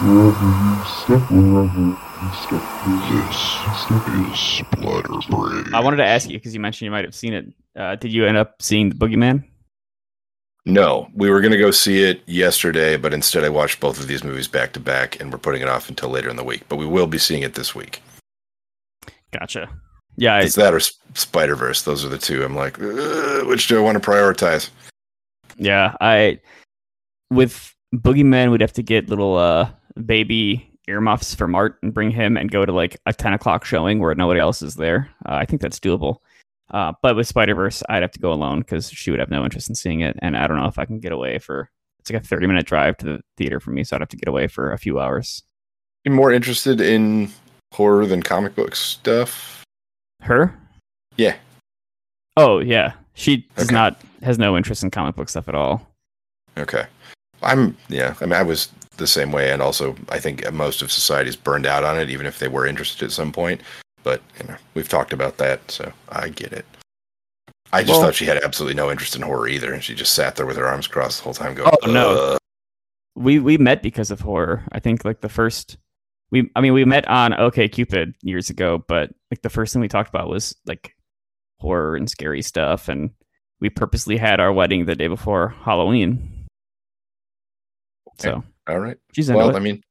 Wherever you step, wherever you step, This is Splatter Brain. I wanted to ask you because you mentioned you might have seen it. Uh, did you end up seeing the Boogeyman? No, we were going to go see it yesterday, but instead I watched both of these movies back to back, and we're putting it off until later in the week. But we will be seeing it this week. Gotcha. Yeah, I, It's that or Spider Verse. Those are the two. I'm like, which do I want to prioritize? yeah. I with Boogeyman, we'd have to get little uh baby earmuffs for Mart and bring him and go to like a ten o'clock showing where nobody else is there. Uh, I think that's doable. Uh, but with Spider Verse, I'd have to go alone because she would have no interest in seeing it, and I don't know if I can get away for. It's like a thirty minute drive to the theater for me, so I'd have to get away for a few hours. You're more interested in horror than comic book stuff? Her? Yeah. Oh yeah, she does Okay. not has no interest in comic book stuff at all. Okay. I'm, yeah, I mean, I was the same way. And also, I think most of society's burned out on it, even if they were interested at some point. But, you know, we've talked about that, so I get it. I just Well- thought she had absolutely no interest in horror either. And she just sat there with her arms crossed the whole time going, Oh, no. "Ugh." we we met because of horror. I think like the first we I mean we met on OK Cupid years ago, but like the first thing we talked about was like horror and scary stuff and we purposely had our wedding the day before Halloween. So All right. she's Well, it. I mean,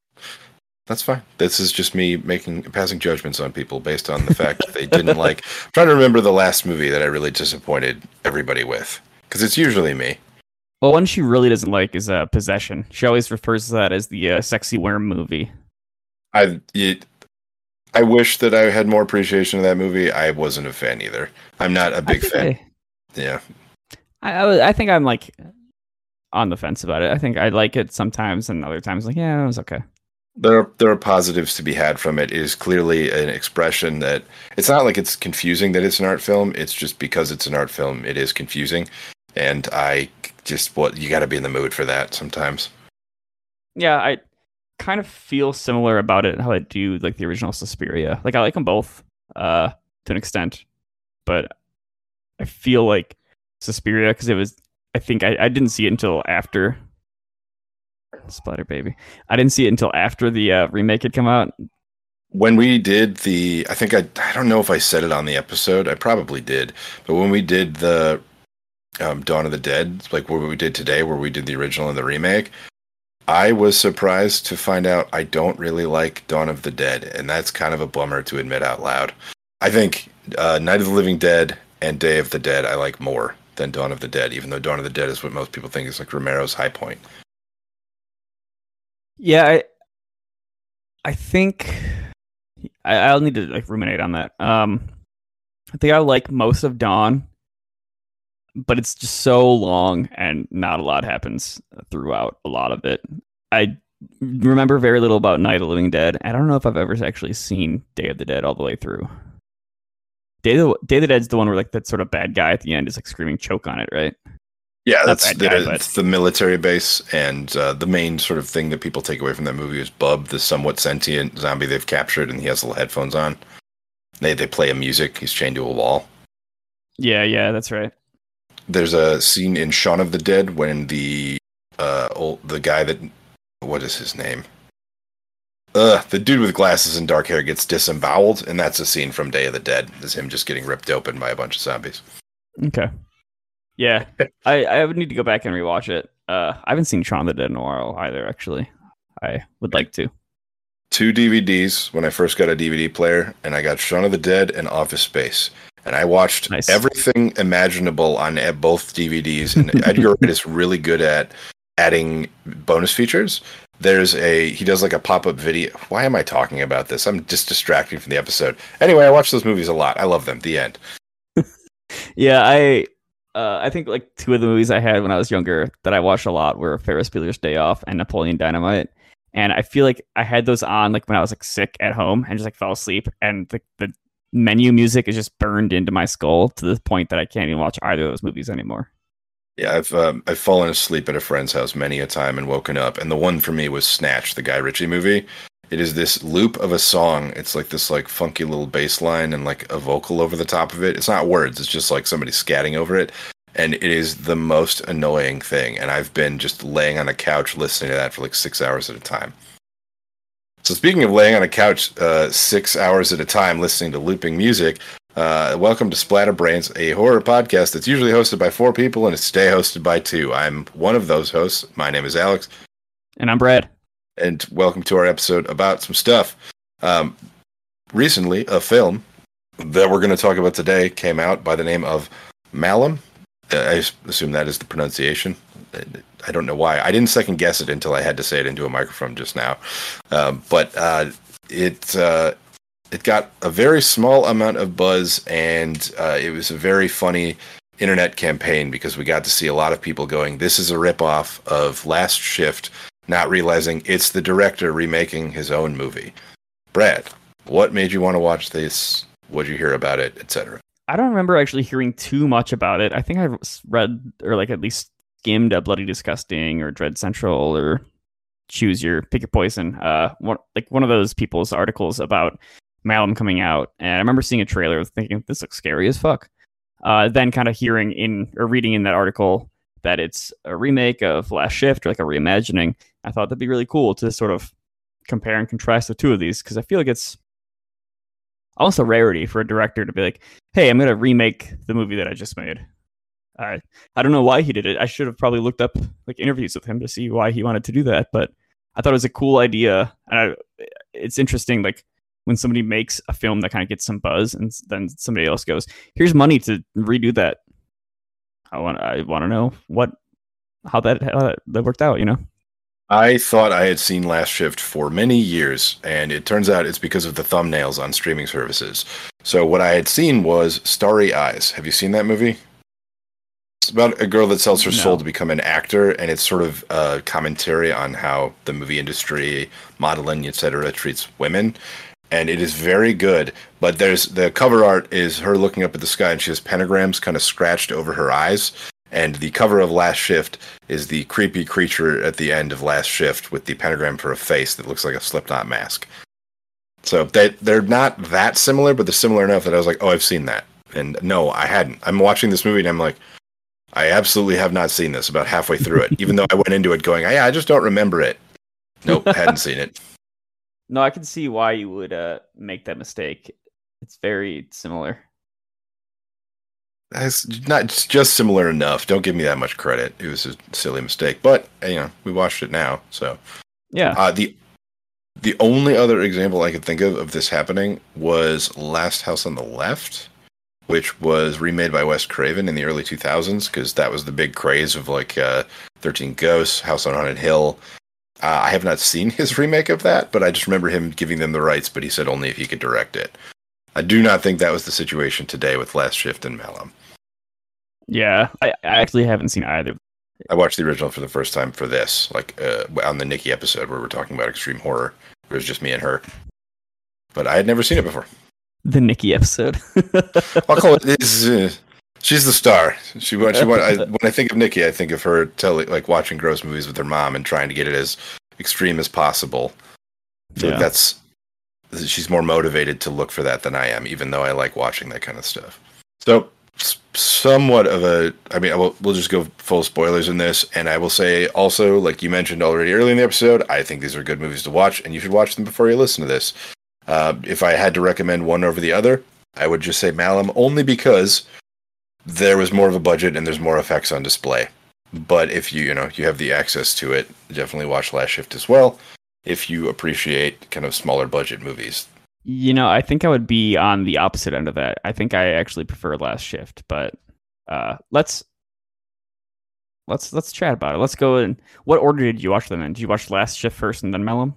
that's fine. This is just me making passing judgments on people based on the fact that they didn't like. I'm trying to remember the last movie that I really disappointed everybody with, because it's usually me. well, one she really doesn't like is uh, Possession. She always refers to that as the uh, sexy worm movie. I it, I wish that I had more appreciation of that movie. I wasn't a fan either. I'm not a big fan. I- Yeah, I, I think I'm like on the fence about it. I think I like it sometimes, and other times like yeah, it was okay. there are, there are positives to be had from it. It is clearly an expression that it's not like it's confusing that it's an art film. It's just because it's an art film, it is confusing, and I just what you got to be in the mood for that sometimes. Yeah, I kind of feel similar about it how I do like the original Suspiria. Like I like them both uh to an extent, but I feel like Suspiria because it was. I think I, I didn't see it until after Splatter Baby. I didn't see it until after the uh, remake had come out. when we did the i think i i don't know if i said it on the episode. I probably did. But when we did the um, dawn of the dead like what we did today where we did the original and the remake i was surprised to find out i don't really like dawn of the dead. And that's kind of a bummer to admit out loud. I think uh, night of the living dead and day of the dead i like more than dawn of the dead even though dawn of the dead is what most people think is like romero's high point Yeah, I, I think I, I'll need to like ruminate on that. Um, I think I like most of Dawn, but it's just so long and not a lot happens throughout a lot of it. I remember very little about Night of the Living Dead. I don't know if I've ever actually seen Day of the Dead all the way through. The, Day of the Dead's the one where like that sort of bad guy at the end is like screaming choke on it, right? Yeah, Not that's the, guy, but- the military base, and uh, the main sort of thing that people take away from that movie is Bub, the somewhat sentient zombie they've captured, and he has little headphones on. They they play a music. He's chained to a wall. Yeah, yeah, that's right. There's a scene in Shaun of the Dead when the uh old the guy that what is his name? Uh, the dude with glasses and dark hair gets disemboweled, and that's a scene from Day of the Dead. Is him just getting ripped open by a bunch of zombies. Okay. Yeah, I I would need to go back and rewatch it. Uh, I haven't seen Shaun of the Dead in a while either. Actually, I would like to. two DVDs when I first got a DVD player, and I got Shaun of the Dead and Office Space. And I watched Nice. everything imaginable on both DVDs. And Edgar Wright is really good at adding bonus features. There's a he does like a pop up video. Why am I talking about this? I'm just distracting from the episode. Anyway, I watch those movies a lot. I love them. The end. Yeah, I uh, I think like two of the movies I had when I was younger that I watched a lot were Ferris Bueller's Day Off and Napoleon Dynamite. And I feel like I had those on like when I was like sick at home and just like fell asleep and the, the menu music is just burned into my skull to the point that I can't even watch either of those movies anymore. Yeah, I've um, I've fallen asleep at a friend's house many a time and woken up. And the one for me was Snatch, the Guy Ritchie movie. It is this loop of a song. It's like this like funky little bass line and like a vocal over the top of it. It's not words. It's just like somebody scatting over it. And it is the most annoying thing. And I've been just laying on a couch listening to that for like six hours at a time. So speaking of laying on a couch uh, six hours at a time listening to looping music, uh, welcome to Splatter Brains, a horror podcast that's usually hosted by four people and is today hosted by two. I'm one of those hosts. My name is Alex, And I'm Brad. and welcome to our episode about some stuff. Um, recently, a film that we're going to talk about today came out by the name of Malum. Uh, I assume that is the pronunciation. I don't know why. I didn't second guess it until I had to say it into a microphone just now. Um, but uh, it uh, it got a very small amount of buzz, and uh, it was a very funny internet campaign because we got to see a lot of people going, "This is a ripoff of Last Shift," not realizing it's the director remaking his own movie. Brad, what made you want to watch this? What did you hear about it, etc.? I don't remember actually hearing too much about it. I think I've read or like at least skimmed a Bloody Disgusting or Dread Central or Choose Your Pick Your Poison. Uh, one like one of those people's articles about Malum coming out, and I remember seeing a trailer thinking this looks scary as fuck. Uh, then kind of hearing in or reading in that article that it's a remake of Last Shift or like a reimagining. I thought that'd be really cool to sort of compare and contrast the two of these because I feel like it's almost a rarity for a director to be like, "Hey, I'm gonna remake the movie that I just made." I I don't know why he did it. I should have probably looked up like interviews with him to see why he wanted to do that. But I thought it was a cool idea, and I, it's interesting. Like when somebody makes a film that kind of gets some buzz, and then somebody else goes, "Here's money to redo that." I want I want to know what how that how that, that worked out. You know. I thought I had seen Last Shift for many years, and it turns out it's because of the thumbnails on streaming services. So what I had seen was Starry Eyes. Have you seen that movie? It's about a girl that sells her soul to become an actor, and it's sort of a commentary on how the movie industry, modeling, etc., treats women. And it is very good. But there's the cover art is her looking up at the sky, and she has pentagrams kind of scratched over her eyes. And the cover of Last Shift is the creepy creature at the end of Last Shift with the pentagram for a face that looks like a Slipknot mask. So they they're not that similar, but they're similar enough that I was like, oh, I've seen that. And no, I hadn't. I'm watching this movie and I'm like, I absolutely have not seen this. About halfway through it, even though I went into it going, yeah, I just don't remember it. Nope, hadn't seen it. No, I can see why you would uh, make that mistake. It's very similar. It's not it's just similar enough. Don't give me that much credit. It was a silly mistake, but you know, we watched it now, so Yeah. Uh, the the only other example I could think of of this happening was Last House on the Left, which was remade by Wes Craven in the early 2000s because that was the big craze of like uh, 13 Ghosts, House on Haunted Hill. Uh, I have not seen his remake of that, but I just remember him giving them the rights, but he said only if he could direct it. I do not think that was the situation today with Last Shift and Malum. Yeah, I, I actually haven't seen either. I watched the original for the first time for this, like uh, on the Nikki episode where we're talking about extreme horror. It was just me and her, but I had never seen it before. The Nikki episode. I'll call it. This, uh, she's the star. She, wa- she I, when I think of Nikki, I think of her telling, like watching gross movies with her mom and trying to get it as extreme as possible. Like Yeah. that's she's more motivated to look for that than I am, even though I like watching that kind of stuff. So, somewhat of a. I mean, I will, we'll just go full spoilers in this, and I will say also, like you mentioned already early in the episode, I think these are good movies to watch, and you should watch them before you listen to this. Uh, if I had to recommend one over the other, I would just say Malum, only because there was more of a budget and there's more effects on display. But if you you know you have the access to it, definitely watch Last Shift as well. If you appreciate kind of smaller budget movies, you know, I think I would be on the opposite end of that. I think I actually prefer Last Shift, but uh, let's let's let's chat about it. Let's go in. What order did you watch them in? Did you watch Last Shift first and then Malum?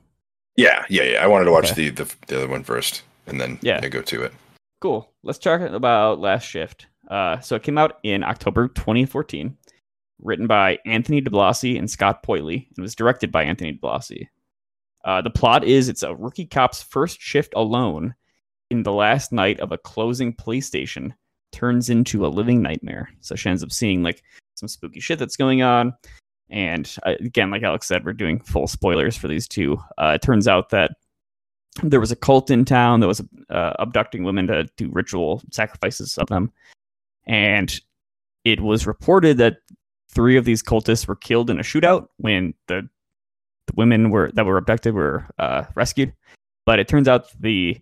yeah, yeah, yeah. I wanted to watch Okay. the, the the other one first, and then Yeah. yeah, go to it. Cool. Let's talk about Last Shift. Uh, so it came out in October 2014, written by Anthony DiBlasi and Scott Poiley, and was directed by Anthony DiBlasi. Uh, the plot is it's a rookie cop's first shift alone in the last night of a closing police station turns into a living nightmare. So she ends up seeing like some spooky shit that's going on. And uh, again, like Alex said, we're doing full spoilers for these two. Uh, it turns out that there was a cult in town that was uh, abducting women to do ritual sacrifices of them. And it was reported that three of these cultists were killed in a shootout when the the women were that were abducted were uh, rescued. But it turns out the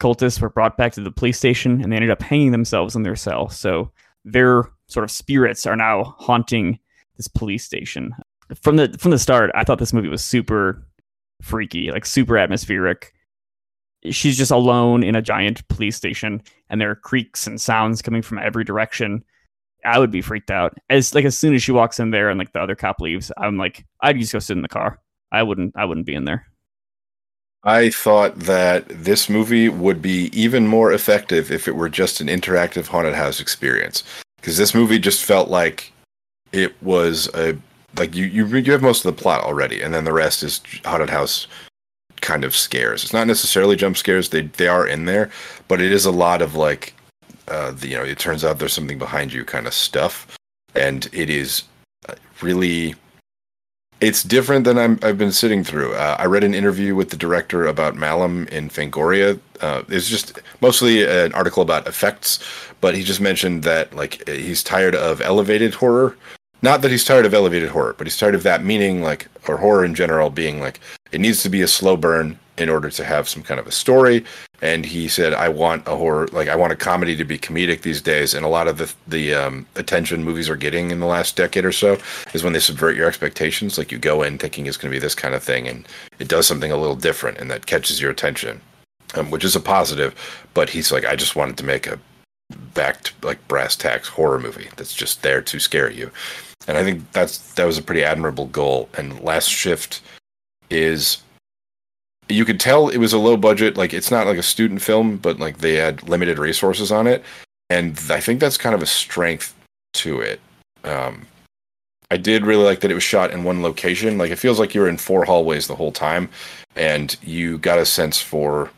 cultists were brought back to the police station and they ended up hanging themselves in their cell. So their sort of spirits are now haunting this police station. From the from the start, I thought this movie was super freaky, like super atmospheric. She's just alone in a giant police station and there are creaks and sounds coming from every direction. I would be freaked out. As like as soon as she walks in there and like the other cop leaves, I'm like, I'd just go sit in the car. I wouldn't I wouldn't be in there. I thought that this movie would be even more effective if it were just an interactive haunted house experience. Because this movie just felt like it was a like you you you have most of the plot already, and then the rest is haunted house kind of scares. It's not necessarily jump scares; they they are in there, but it is a lot of like, uh, the, you know, it turns out there's something behind you kind of stuff, and it is uh, really it's different than I'm, I've been sitting through. Uh, I read an interview with the director about Malum in Fangoria. Uh, it's just mostly an article about effects, but he just mentioned that like he's tired of elevated horror. Not that he's tired of elevated horror, but he's tired of that meaning like or horror in general being like it needs to be a slow burn in order to have some kind of a story. And he said, "I want a horror, like I want a comedy to be comedic these days." And a lot of the the um, attention movies are getting in the last decade or so is when they subvert your expectations. Like you go in thinking it's going to be this kind of thing, and it does something a little different, and that catches your attention, um, which is a positive. But he's like, "I just wanted to make a backed like brass tacks horror movie that's just there to scare you." And I think that's that was a pretty admirable goal. And Last Shift is you could tell it was a low budget like it's not like a student film but like they had limited resources on it and i think that's kind of a strength to it. Um i did really like that it was shot in one location. Like it feels like you're in four hallways the whole time and you got a sense for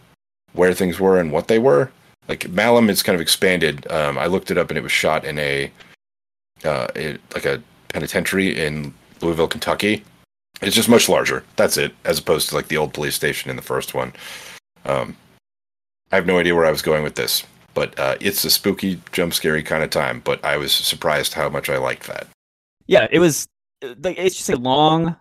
where things were and what they were. Like malum is kind of expanded. Um i looked it up and it was shot in a uh it, like a penitentiary in louisville kentucky it's just much larger. That's it, as opposed to like the old police station in the first one. Um, I have no idea where I was going with this, but uh, it's a spooky, jump scary kind of time. But I was surprised how much I liked that. Yeah, it was like it's just a long,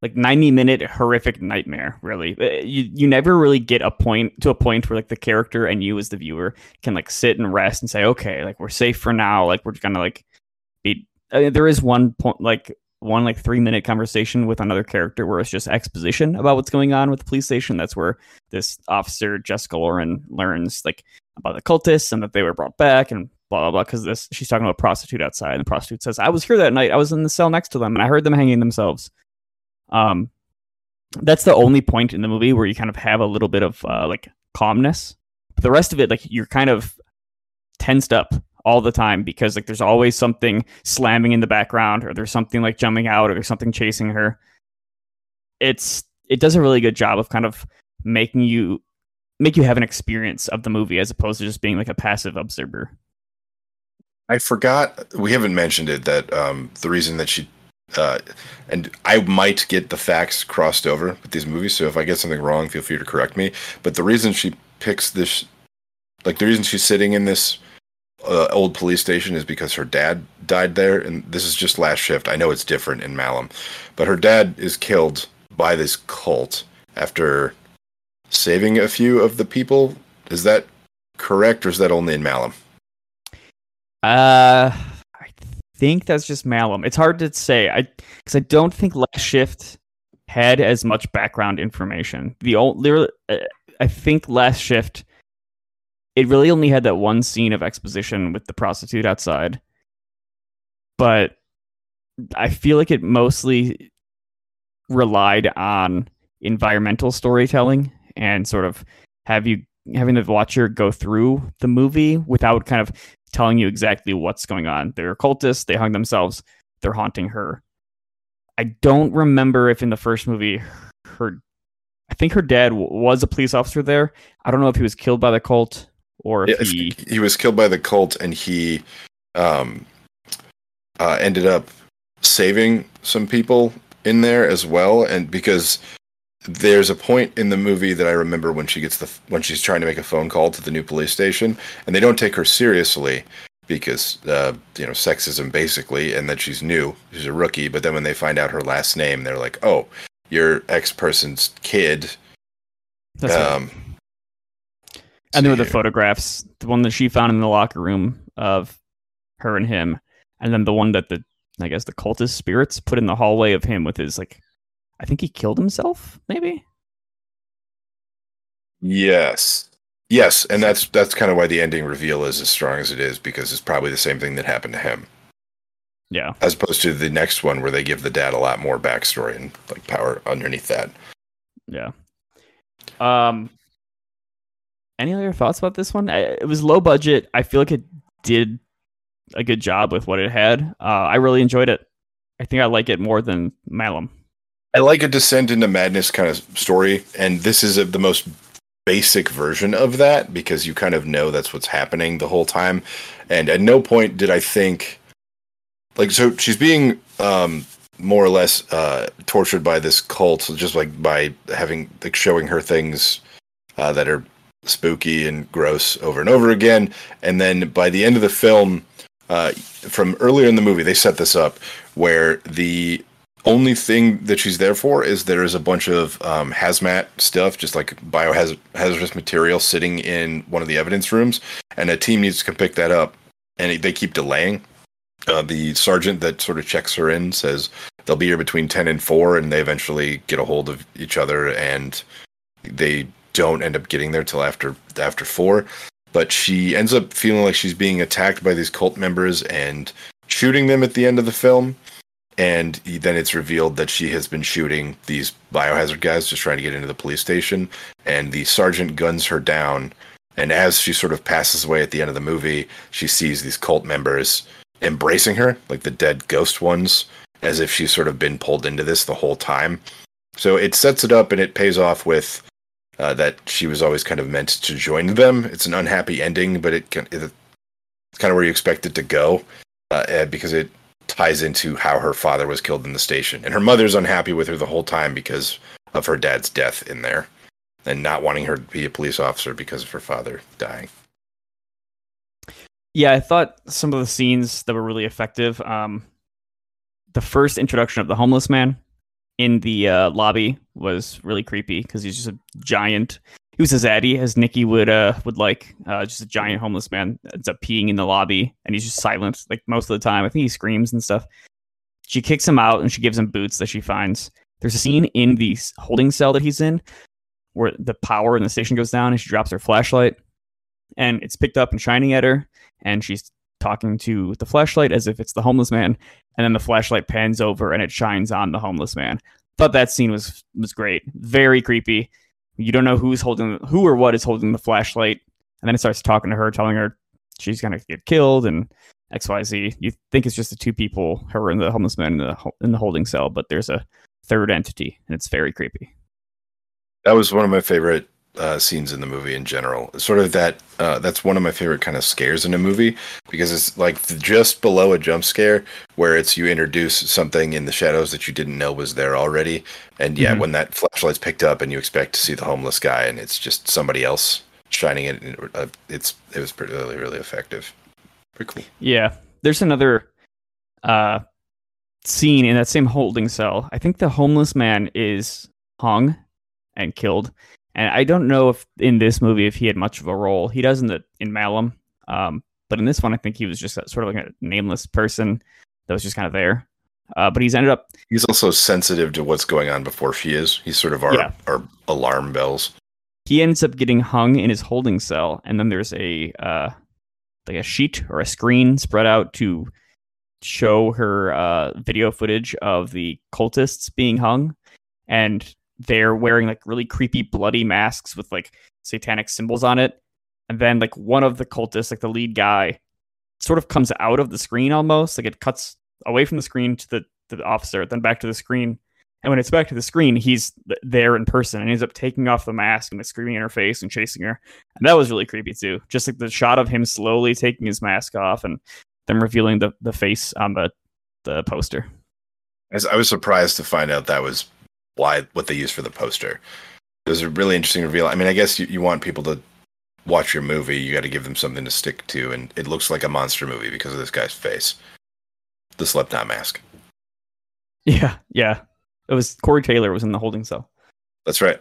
like ninety minute horrific nightmare. Really, Uh, you you never really get a point to a point where like the character and you as the viewer can like sit and rest and say, okay, like we're safe for now. Like we're just gonna like be. Uh, there is one point like one like three minute conversation with another character where it's just exposition about what's going on with the police station. That's where this officer Jessica Loren learns like about the cultists and that they were brought back and blah blah blah. Because this she's talking about a prostitute outside, and the prostitute says, "I was here that night. I was in the cell next to them, and I heard them hanging themselves." Um, that's the only point in the movie where you kind of have a little bit of uh, like calmness. But the rest of it, like you're kind of tensed up all the time because like there's always something slamming in the background or there's something like jumping out or there's something chasing her it's it does a really good job of kind of making you make you have an experience of the movie as opposed to just being like a passive observer I forgot we haven't mentioned it that um, the reason that she uh, and I might get the facts crossed over with these movies. So if I get something wrong, feel free to correct me. But the reason she picks this, like the reason she's sitting in this uh, old police station is because her dad died there, and this is just last shift. I know it's different in Malum, but her dad is killed by this cult after saving a few of the people. Is that correct, or is that only in Malum? uh i think that's just malum it's hard to say i because i don't think last shift had as much background information the only uh, i think last shift it really only had that one scene of exposition with the prostitute outside. But i feel like it mostly relied on environmental storytelling and sort of have you having the watcher go through the movie without kind of telling you exactly what's going on. They're cultists they hung themselves they're haunting her. I don't remember if in the first movie her i think her dad was a police officer there. I don't know if he was killed by the cult or if he he was killed by the cult, and he um, uh, ended up saving some people in there as well. And because there's a point in the movie that I remember when she gets the when she's trying to make a phone call to the new police station, and they don't take her seriously because uh, you know sexism basically, and that she's new, she's a rookie. But then when they find out her last name, they're like, oh. your ex person's kid. That's right. And there were the photographs, the one that she found in the locker room of her and him, and then the one that the I guess the cultist spirits put in the hallway of him with his like, I think he killed himself, maybe. Yes. Yes, and that's that's kind of why the ending reveal is as strong as it is because it's probably the same thing that happened to him, Yeah, as opposed to the next one where they give the dad a lot more backstory and like power underneath that. yeah. Um, any other thoughts about this one? It was low budget. I feel like it did a good job with what it had. Uh, I really enjoyed it. I think I like it more than Malum. I like a descent into madness kind of story, and this is a, the most basic version of that because you kind of know that's what's happening the whole time. And at no point did I think, like, so she's being um, more or less uh, tortured by this cult, just like by having like showing her things uh, that are spooky and gross over and over again. And then by the end of the film, uh, from earlier in the movie, they set this up where the only thing that she's there for is there is a bunch of um, hazmat stuff, just like biohazardous material, sitting in one of the evidence rooms, and a team needs to come pick that up, and they keep delaying. Uh, the sergeant that sort of checks her in says they'll be here between ten and four, and they eventually get a hold of each other, and they don't end up getting there till after after four. But she ends up feeling like she's being attacked by these cult members and shooting them at the end of the film. And then it's revealed that she has been shooting these biohazard guys just trying to get into the police station. And the sergeant guns her down. And as she sort of passes away at the end of the movie she sees these cult members embracing her like the dead ghost ones as if she's sort of been pulled into this the whole time. So it sets it up and it pays off with uh, that she was always kind of meant to join them it's an unhappy ending but it can it's kind of where you expect it to go uh, because it ties into how her father was killed in the station. And her mother's unhappy with her the whole time because of her dad's death in there and not wanting her to be a police officer because of her father dying. Yeah, I thought some of the scenes that were really effective. Um, the first introduction of the homeless man in the uh, lobby was really creepy because he's just a giant. He was a zaddy, as Nikki would uh, would like, uh, just a giant homeless man ends up peeing in the lobby, and he's just silent like most of the time. I think he screams and stuff. She kicks him out, and she gives him boots that she finds. There's a scene in the holding cell that he's in where the power in the station goes down, and she drops her flashlight, and it's picked up and shining at her, and she's talking to the flashlight as if it's the homeless man, and then the flashlight pans over and it shines on the homeless man. Thought that scene was was great, very creepy. You don't know who's holding who or what is holding the flashlight, and then it starts talking to her, telling her she's gonna get killed and X Y Z. You think it's just the two people, her and the homeless man in the in the holding cell, but there's a third entity, and it's very creepy. That was one of my favorite uh, scenes in the movie in general. Sort of that. Uh, that's one of my favorite kind of scares in a movie because it's like just below a jump scare where it's you introduce something in the shadows that you didn't know was there already. And yeah, Mhm. when that flashlight's picked up and you expect to see the homeless guy and it's just somebody else shining it, uh, it's it was pretty really really effective. Pretty cool. Yeah, there's another uh, scene in that same holding cell. I think the homeless man is hung and killed, and I don't know if in this movie if he had much of a role. He does in the in Malum, um, but in this one, I think he was just sort of like a nameless person that was just kind of there. Uh, but he's ended up He's also sensitive to what's going on before she is. He's sort of our Yeah. our alarm bells. he ends up getting hung in his holding cell, and then there's a uh, like a sheet or a screen spread out to show her uh, video footage of the cultists being hung, and they're wearing like really creepy, bloody masks with like satanic symbols on it. And then like one of the cultists, like the lead guy, sort of comes out of the screen almost, like it cuts away from the screen to the the officer, then back to the screen. And when it's back to the screen, he's there in person and ends up taking off the mask and like, screaming in her face and chasing her. And that was really creepy too. Just like the shot of him slowly taking his mask off and then revealing the, the face on the, the poster. I was surprised to find out that was why what they use for the poster. It was a really interesting reveal. I mean, I guess you, you want people to watch your movie, you got to give them something to stick to, and it looks like a monster movie because of this guy's face, the Slipknot mask. Yeah, yeah. It was Corey Taylor was in the holding cell. That's right.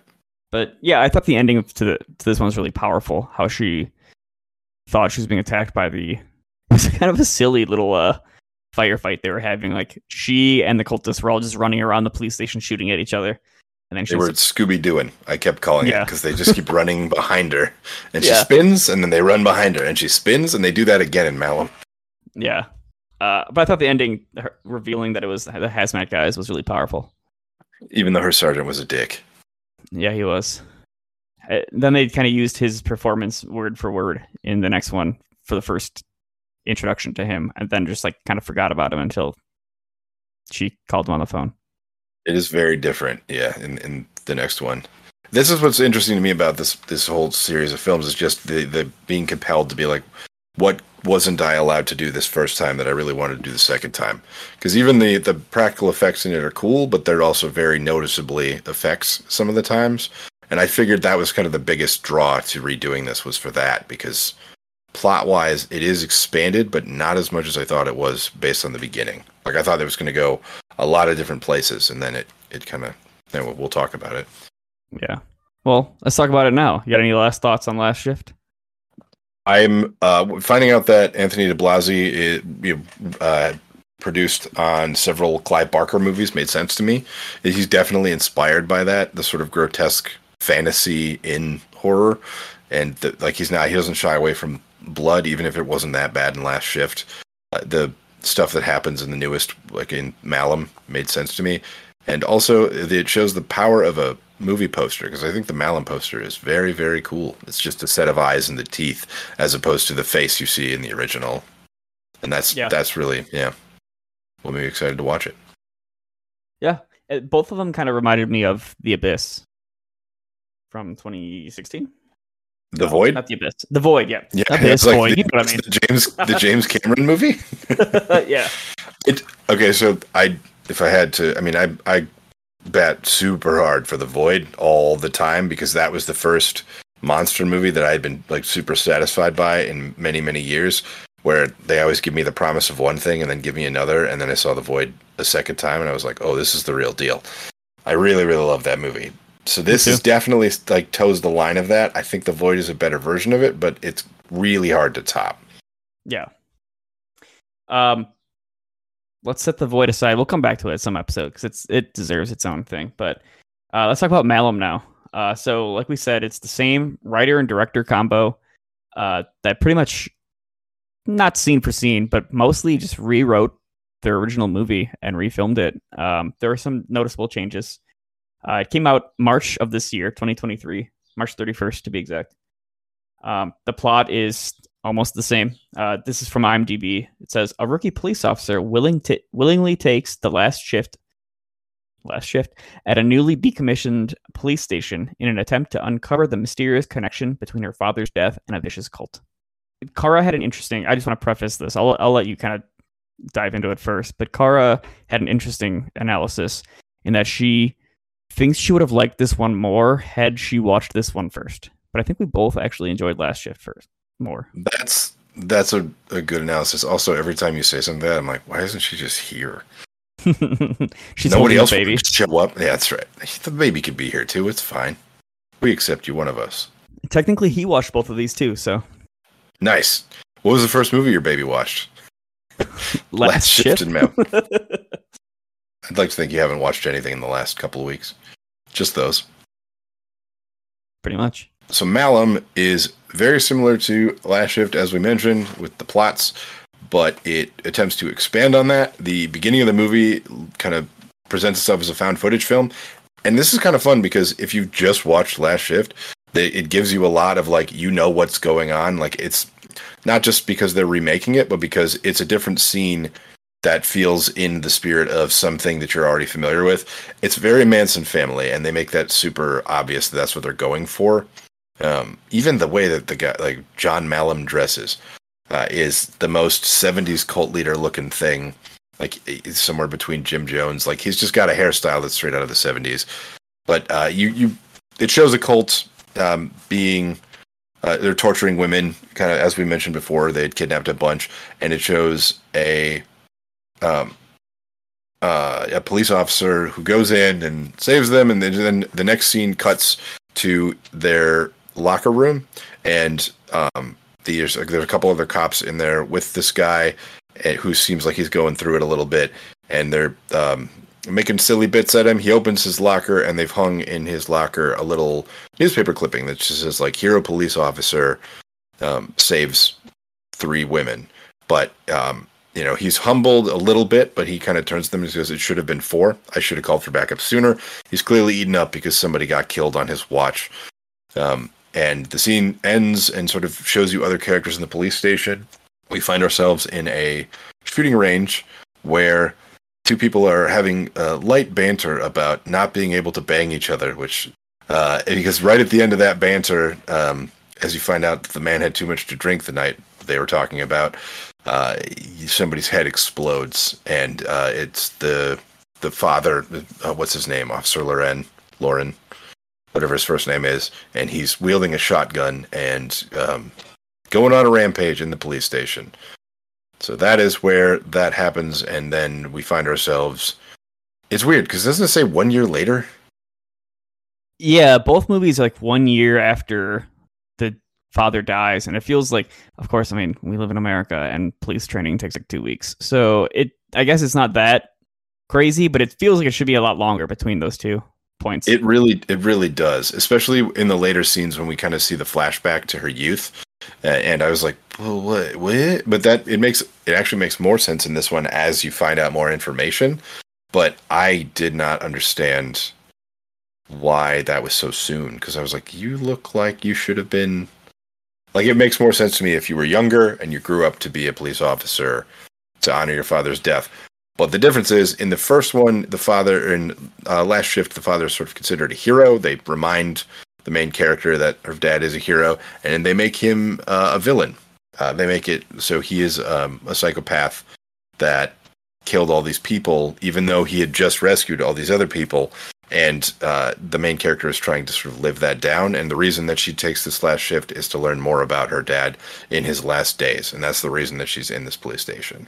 But yeah, I thought the ending to the to this one was really powerful. How she thought she was being attacked by the it was kind of a silly little uh firefight they were having. Like she and the cultists were all just running around the police station shooting at each other. And then she They was were Scooby Dooing. I kept calling it because they just keep running behind her, and she Yeah. spins, and then they run behind her, and she spins, and they do that again in Malum. Yeah. Uh, but I thought the ending, her revealing that it was the hazmat guys, was really powerful. Even though her sergeant was a dick. Yeah, he was. Uh, then they kind of used his performance word for word in the next one for the first introduction to him, and then just like kind of forgot about him until she called him on the phone. It is very different, yeah. In in the next one, this is what's interesting to me about this this whole series of films is just the the being compelled to be like, what wasn't I allowed to do this first time that I really wanted to do the second time? Because even the the practical effects in it are cool, but they're also very noticeably effects some of the times. And I figured that was kind of the biggest draw to redoing this was for that because plot wise it is expanded, but not as much as I thought it was based on the beginning. Like I thought it was going to go a lot of different places, and then it it kind of. Anyway, we'll talk about it. Yeah. Well, let's talk about it now. You got any last thoughts on Last Shift? I'm uh, finding out that Anthony DiBlasi is, you know, uh, produced on several Clive Barker movies made sense to me. He's definitely inspired by that, the sort of grotesque fantasy in horror, and the, like he's not he doesn't shy away from blood, even if it wasn't that bad in Last Shift. Uh, the stuff that happens in the newest, like in Malum, made sense to me, and also it shows the power of a movie poster because I think the Malum poster is very very cool. It's just a set of eyes and the teeth as opposed to the face you see in the original, and that's Yeah. that's really yeah. We'll be excited to watch it. Yeah. Uh, both of them kind of reminded me of The Abyss from 2016. The No, Void. Not The Abyss. The Void, yeah. Yeah, Abyss, like Void. the, you know what I it's the James the James Cameron movie. yeah. It okay. So I, if I had to, I mean, I I bet super hard for the Void all the time because that was the first monster movie that I had been like super satisfied by in many many years. Where they always give me the promise of one thing and then give me another, and then I saw the Void a second time, and I was like, oh, this is the real deal. I really really love that movie. So this is definitely like toes the line of that. I think the Void is a better version of it, but it's really hard to top. Yeah. Um, let's set the void aside. We'll come back to it some episode because it's it deserves its own thing. But uh, let's talk about Malum now. Uh, so like we said, it's the same writer and director combo uh, that pretty much not scene for scene, but mostly just rewrote their original movie and refilmed it. Um, there were some noticeable changes. Uh, it came out March of this year, 2023, March 31st to be exact. Um, the plot is almost the same. Uh, this is from IMDb. It says a rookie police officer willing willingly takes the last shift last shift at a newly decommissioned police station in an attempt to uncover the mysterious connection between her father's death and a vicious cult. Kara had an interesting. I just want to preface this. I'll I'll let you kind of dive into it first. But Kara had an interesting analysis in that she thinks she would have liked this one more had she watched this one first. But I think we both actually enjoyed Last Shift first more. That's that's a, a good analysis. Also, every time you say something that, I'm like, why isn't she just here? She's Nobody else baby. would show up. Yeah, that's right. The baby could be here too. It's fine. We accept you, one of us. Technically, he watched both of these too. So Nice. What was the first movie your baby watched? Last, Shift Shift. and Mal. I'd like to think you haven't watched anything in the last couple of weeks. Just those. Pretty much. So Malum is very similar to Last Shift, as we mentioned, with the plots, but it attempts to expand on that. The beginning of the movie kind of presents itself as a found footage film, and this is kind of fun because if you just watched Last Shift, it gives you a lot of like you know what's going on. Like it's not just because they're remaking it, but because it's a different scene that feels in the spirit of something that you're already familiar with. It's very Manson family, and they make that super obvious that that's what they're going for. Um, even the way that the guy, like John Malum, dresses uh, is the most '70s cult leader looking thing. Like somewhere between Jim Jones. Like he's just got a hairstyle that's straight out of the '70s. But uh, you, you, it shows a cult um, being. Uh, they're torturing women, kind of as we mentioned before. They had kidnapped a bunch, and it shows a um, uh, a police officer who goes in and saves them, and then, the next scene cuts to their locker room, and um, there's there's a couple other cops in there with this guy eh, who seems like he's going through it a little bit, and they're um, making silly bits at him. He opens his locker, and they've hung in his locker a little newspaper clipping that just says like "Hero Police Officer um, saves three women," but um, you know he's humbled a little bit, but he kind of turns to them and says, "It should have been four. I should have called for backup sooner." He's clearly eaten up because somebody got killed on his watch. Um, and the scene ends and sort of shows you other characters in the police station. We find ourselves in a shooting range where two people are having a light banter about not being able to bang each other, which uh, because right at the end of that banter, um, as you find out the man had too much to drink the night they were talking about, uh, somebody's head explodes, and uh, it's the the father. Uh, what's his name? Officer Loren. Lauren whatever his first name is, and he's wielding a shotgun and um, going on a rampage in the police station. So that is where that happens, and then we find ourselves. It's weird because doesn't it say one year later? Yeah, both movies like one year after father dies, and it feels like, of course, I mean, we live in America, and police training takes like two weeks, so it. I guess it's not that crazy, but it feels like it should be a lot longer between those two points. It really, it really does, especially in the later scenes when we kind of see the flashback to her youth. And I was like, well, what, what? But that it makes it actually makes more sense in this one as you find out more information. But I did not understand why that was so soon because I was like, you look like you should have been. Like it makes more sense to me if you were younger and you grew up to be a police officer to honor your father's death. But the difference is in the first one, the father in uh, Last Shift, the father is sort of considered a hero. They remind the main character that her dad is a hero, and they make him uh, a villain. Uh, they make it so he is um, a psychopath that killed all these people, even though he had just rescued all these other people. And uh, the main character is trying to sort of live that down. And the reason that she takes this last shift is to learn more about her dad in his last days, and that's the reason that she's in this police station.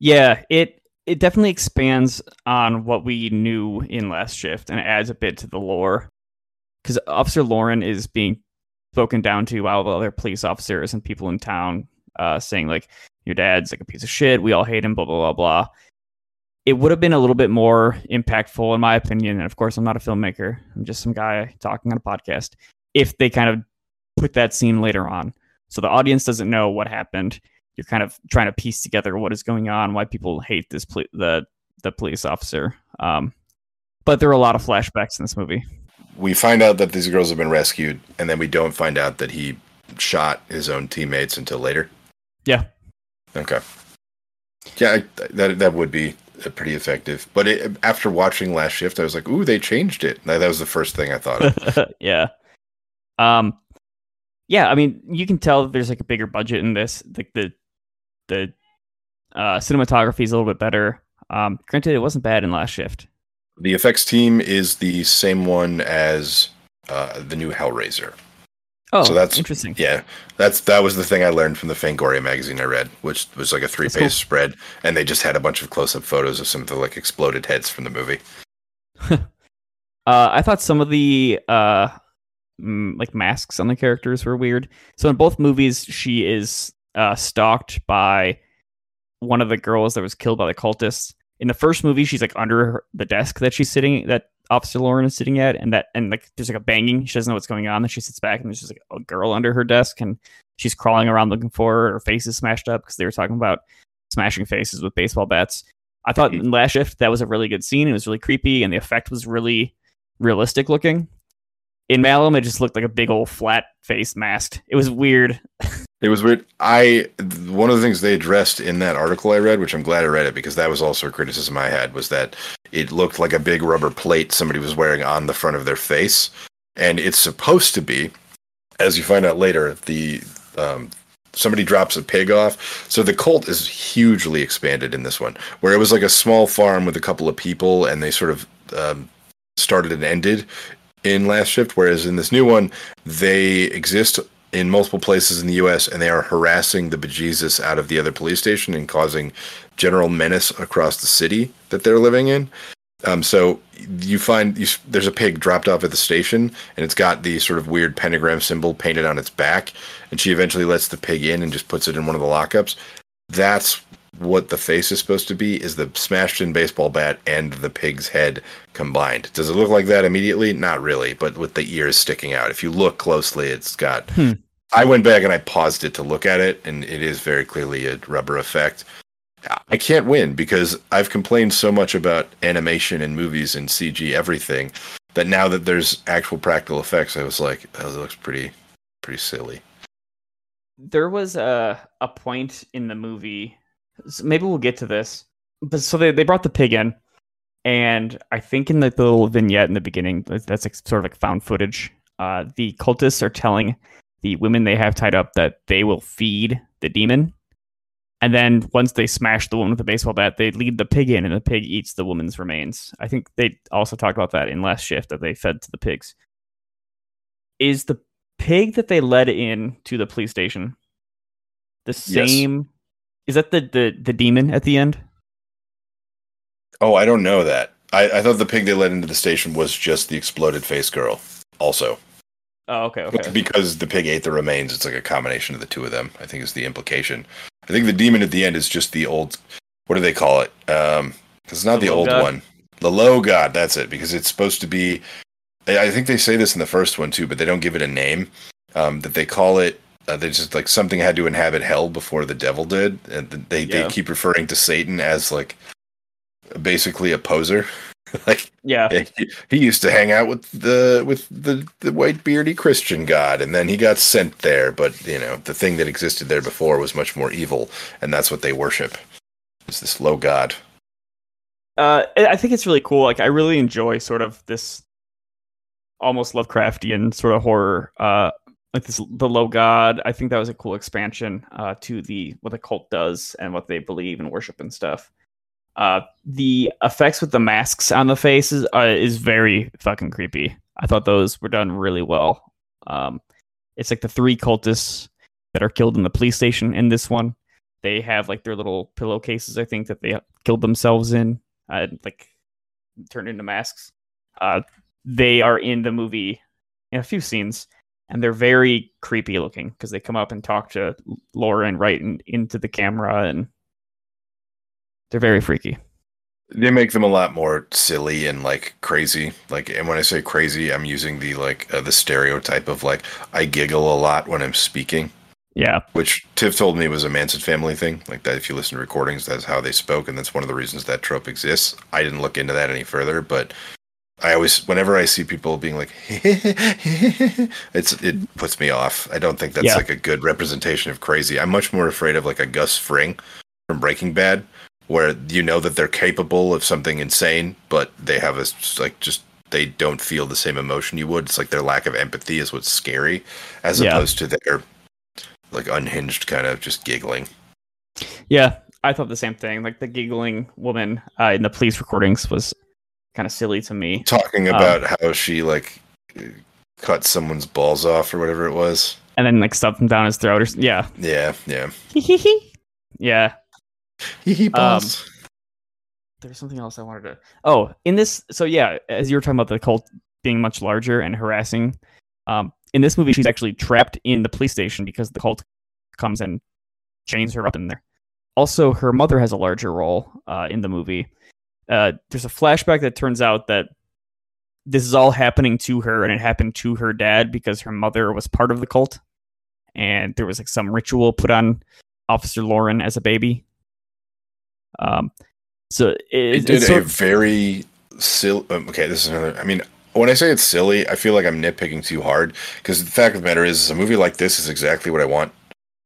Yeah, it it definitely expands on what we knew in Last Shift and adds a bit to the lore. Because Officer Loren is being spoken down to by all the other police officers and people in town, uh, saying like, "Your dad's like a piece of shit. We all hate him." Blah blah blah blah. It would have been a little bit more impactful, in my opinion. And of course, I'm not a filmmaker. I'm just some guy talking on a podcast. If they kind of put that scene later on, so the audience doesn't know what happened you're kind of trying to piece together what is going on, why people hate this poli- the the police officer. Um, but there are a lot of flashbacks in this movie. We find out that these girls have been rescued, and then we don't find out that he shot his own teammates until later. Yeah. Okay. Yeah, I, that that would be pretty effective. But it, after watching Last Shift, I was like, "Ooh, they changed it." That was the first thing I thought of. yeah. Um. Yeah, I mean, you can tell there's like a bigger budget in this. Like the the uh, cinematography is a little bit better. Um, granted, it wasn't bad in Last Shift. The effects team is the same one as uh, the new Hellraiser. Oh, so that's interesting. Yeah, that's that was the thing I learned from the Fangoria magazine I read, which was like a three page cool. spread, and they just had a bunch of close up photos of some of the like exploded heads from the movie. uh, I thought some of the uh, mm, like masks on the characters were weird. So in both movies, she is uh, stalked by one of the girls that was killed by the cultists. In the first movie, she's like under her, the desk that she's sitting that Officer Loren is sitting at, and that and like there's like a banging. She doesn't know what's going on. Then she sits back and there's just like a girl under her desk, and she's crawling around looking for her. Her face is smashed up because they were talking about smashing faces with baseball bats. I thought in Last Shift that was a really good scene. It was really creepy, and the effect was really realistic looking. In Malum, it just looked like a big old flat face mask. It was weird. It was weird. I one of the things they addressed in that article I read, which I'm glad I read it because that was also a criticism I had, was that it looked like a big rubber plate somebody was wearing on the front of their face, and it's supposed to be, as you find out later, the um, somebody drops a pig off. So the cult is hugely expanded in this one, where it was like a small farm with a couple of people, and they sort of um, started and ended in Last Shift, whereas in this new one, they exist in multiple places in the U.S. and they are harassing the bejesus out of the other police station and causing general menace across the city that they're living in. Um, so you find you, there's a pig dropped off at the station, and it's got the sort of weird pentagram symbol painted on its back. And she eventually lets the pig in and just puts it in one of the lockups. That's what the face is supposed to be: is the smashed in baseball bat and the pig's head combined. Does it look like that immediately? Not really, but with the ears sticking out. If you look closely, it's got. Hmm. I went back and I paused it to look at it, and it is very clearly a rubber effect. I can't win because I've complained so much about animation and movies and CG everything that now that there's actual practical effects, I was like, oh, that looks pretty, pretty silly. There was a a point in the movie. So maybe we'll get to this, but so they they brought the pig in, and I think in the, the little vignette in the beginning, that's like sort of like found footage. Uh, the cultists are telling the women they have tied up that they will feed the demon and then once they smash the woman with the baseball bat, they lead the pig in, and the pig eats the woman's remains. I think they also talked about that in last shift that they fed to the pigs. Is the pig that they led in to the police station the Yes. Is that the, the the demon at the end? Oh, I don't know that. I, I thought the pig they let into the station was just the exploded face girl. Also, Oh, okay, But okay. because the pig ate the remains, it's like a combination of the two of them. I think is the implication. I think the demon at the end is just the old. What do they call it? Um, it's not The the, old god? one. The low god. That's it. Because it's supposed to be. I I think they say this in the first one too, but they don't give it a name. Um, that they call it. Uh, they just like something had to inhabit hell before the devil did, and they Yeah. they keep referring to Satan as like basically a poser. like yeah, he, he used to hang out with the with the the white beardy Christian god, and then he got sent there. But you know, the thing that existed there before was much more evil, and that's what they worship. Is this low god? uh, I I think it's really cool. Like, I really enjoy sort of this almost Lovecraftian sort of horror. Uh, like this, the low god. I think that was a cool expansion uh, to the what the cult does and what they believe and worship and stuff. Uh, the effects with the masks on the faces uh, is very fucking creepy. I thought those were done really well. Um, it's like the three cultists that are killed in the police station in this one. They have like their little pillowcases, I think, that they killed themselves in, uh, like turned into masks. Uh, they are in the movie in a few scenes, and they're very creepy looking because they come up and talk to Laura and right in, into the camera, and they're very freaky. They make them a lot more silly and like crazy. Like, and when I say crazy, I'm using the like uh, the stereotype of like I giggle a lot when I'm speaking. Yeah, which Tiff told me was a Manson family thing. Like that, if you listen to recordings, that's how they spoke, and that's one of the reasons that trope exists. I didn't look into that any further, but I always, whenever I see people being like, it's it puts me off. I don't think that's Yeah. like a good representation of crazy. I'm much more afraid of like a Gus Fring from Breaking Bad, where you know that they're capable of something insane, but they have a like just they don't feel the same emotion you would. It's like their lack of empathy is what's scary, as Yeah. opposed to their like unhinged kind of just giggling. yeah. I thought the same thing. Like the giggling woman uh, in the police recordings was kind of silly to me. Talking Um, about how she like cut someone's balls off or whatever it was. And then like stuffed them down his throat or s- yeah, Yeah, yeah. yeah. Hee hee there's something else I wanted to. Oh, in this, so yeah, as you were talking about the cult being much larger and harassing, um, in this movie she's actually trapped in the police station because the cult comes and chains her up in there. Also, her mother has a larger role uh, in the movie. Uh, there's a flashback that turns out that this is all happening to her, and it happened to her dad because her mother was part of the cult, and there was like some ritual put on Officer Loren as a baby. Um, so it, it did it's a sort- very silly. Um, okay, this is another. I mean, when I say it's silly, I feel like I'm nitpicking too hard because the fact of the matter is, a movie like this is exactly what I want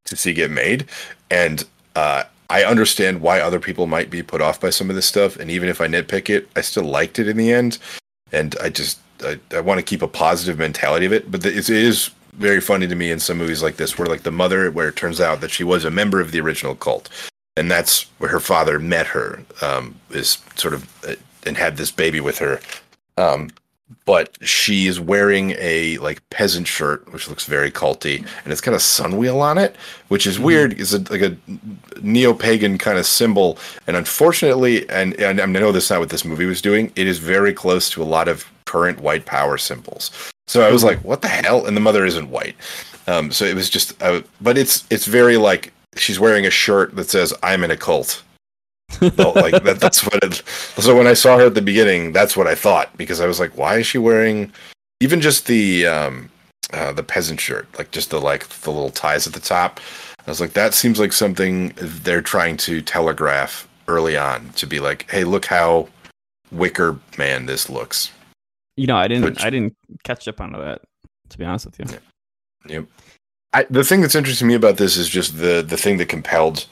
to see get made, and uh, I understand why other people might be put off by some of this stuff. And even if I nitpick it, I still liked it in the end, and I just I, I want to keep a positive mentality of it. But the, it is very funny to me in some movies like this, where like the mother, where it turns out that she was a member of the original cult, and that's where her father met her um, is sort of uh, and had this baby with her um, but she is wearing a like peasant shirt, which looks very culty, and it's got a sun wheel on it, which is weird. It's a, like a neo pagan kind of symbol, and unfortunately, and, and I know that's not what this movie was doing. It is very close to a lot of current white power symbols. So I was like, "What the hell?" And the mother isn't white, um, so it was just. Uh, but it's it's very like she's wearing a shirt that says "I'm in a cult." Like that, that's what it. So when I saw her at the beginning, that's what I thought because I was like, "Why is she wearing?" Even just the um, uh, the peasant shirt, like just the like the little ties at the top. I was like, that seems like something they're trying to telegraph early on to be like, "Hey, look how Wicker Man this looks." You know, I didn't Which- I didn't catch up onto that. To be honest with you, Yeah. Yep. I, the thing that's interesting to me about this is just the the thing that compelled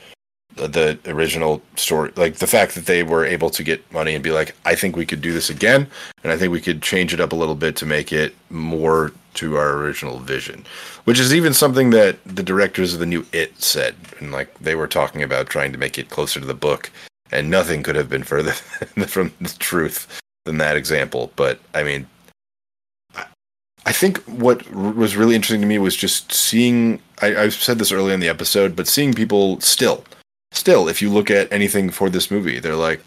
the, original story, like the fact that they were able to get money and be like, I think we could do this again, and I think we could change it up a little bit to make it more to our original vision, which is even something that the directors of the new It said, and like they were talking about trying to make it closer to the book, and nothing could have been further from the truth than that example. But I mean, I think what was really interesting to me was just seeing. I, I've said this early in the episode, but seeing people still, still, if you look at anything for this movie, they're like,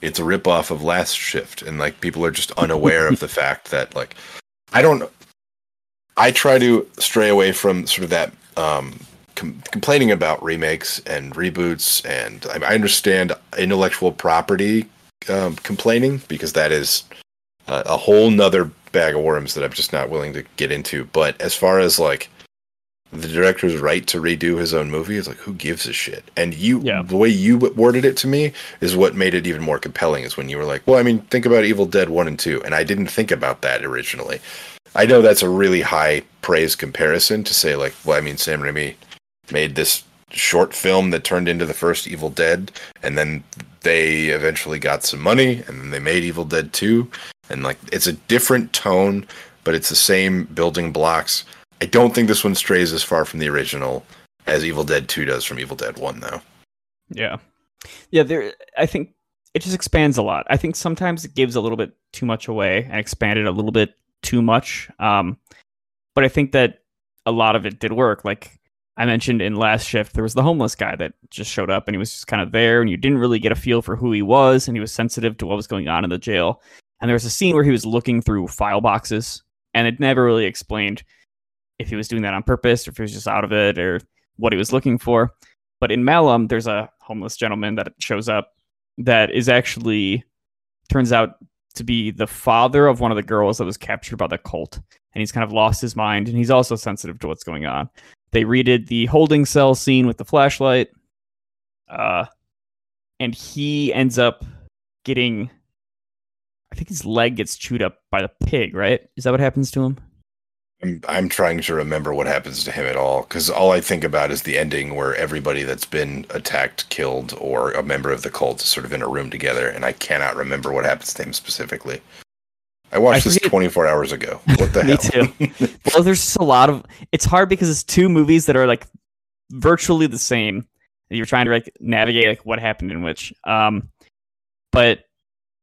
it's a ripoff of Last Shift, and like people are just unaware of the fact that like, I don't. I try to stray away from sort of that um, com- complaining about remakes and reboots, and I, I understand intellectual property um, complaining because that is uh, a whole nother bag of worms that I'm just not willing to get into. But as far as like the director's right to redo his own movie, is like who gives a shit? And you, Yeah. the way you worded it to me is what made it even more compelling. Is when you were like, well, I mean, think about Evil Dead one and two, and I didn't think about that originally. I know that's a really high praise comparison to say like, well, I mean, Sam Raimi made this short film that turned into the first Evil Dead, and then they eventually got some money, and then they made Evil Dead two, and like it's a different tone, but it's the same building blocks. I don't think this one strays as far from the original as Evil Dead two does from Evil Dead one, though. yeah, yeah. There, I think it just expands a lot. I think sometimes it gives a little bit too much away and expanded a little bit too much. Um, but I think that a lot of it did work. Like I mentioned in last shift, there was the homeless guy that just showed up and he was just kind of there, and you didn't really get a feel for who he was, and he was sensitive to what was going on in the jail. And there was a scene where he was looking through file boxes, and it never really explained if he was doing that on purpose or if he was just out of it or what he was looking for. But in Malum, there's a homeless gentleman that shows up that is actually turns out to be the father of one of the girls that was captured by the cult. And he's kind of lost his mind and he's also sensitive to what's going on. They redid the holding cell scene with the flashlight. Uh and he ends up getting I think his leg gets chewed up by the pig, right? Is that what happens to him? I'm, I'm trying to remember what happens to him at all because all I think about is the ending where everybody that's been attacked, killed, or a member of the cult is sort of in a room together, and I cannot remember what happens to him specifically. I watched I this forget- 24 hours ago. What the Me hell? Me too. well, there's just a lot of. It's hard because it's two movies that are like virtually the same. And you're trying to like navigate like what happened in which. Um, but